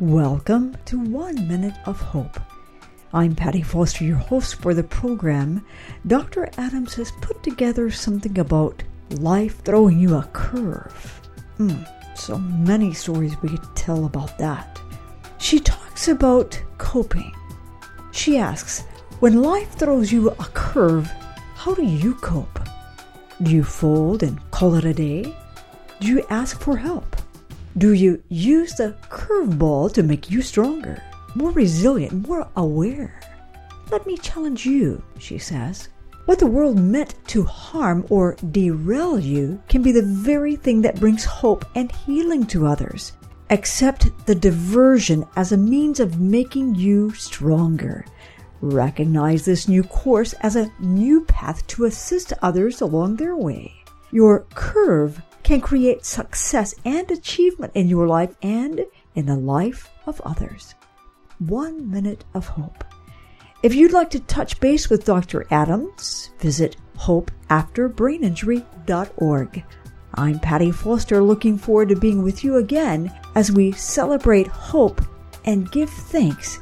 Welcome to One Minute of Hope. I'm Patty Foster, your host for the program. Dr. Adams has put together something about life throwing you a curve. Mm, so many stories we could tell about that. She talks about coping. She asks, When life throws you a curve, how do you cope? Do you fold and call it a day? Do you ask for help? Do you use the curveball to make you stronger, more resilient, more aware? Let me challenge you, she says. What the world meant to harm or derail you can be the very thing that brings hope and healing to others. Accept the diversion as a means of making you stronger. Recognize this new course as a new path to assist others along their way. Your curve can create success and achievement in your life and in the life of others. One minute of hope. If you'd like to touch base with Dr. Adams, visit hopeafterbraininjury.org. I'm Patty Foster, looking forward to being with you again as we celebrate hope and give thanks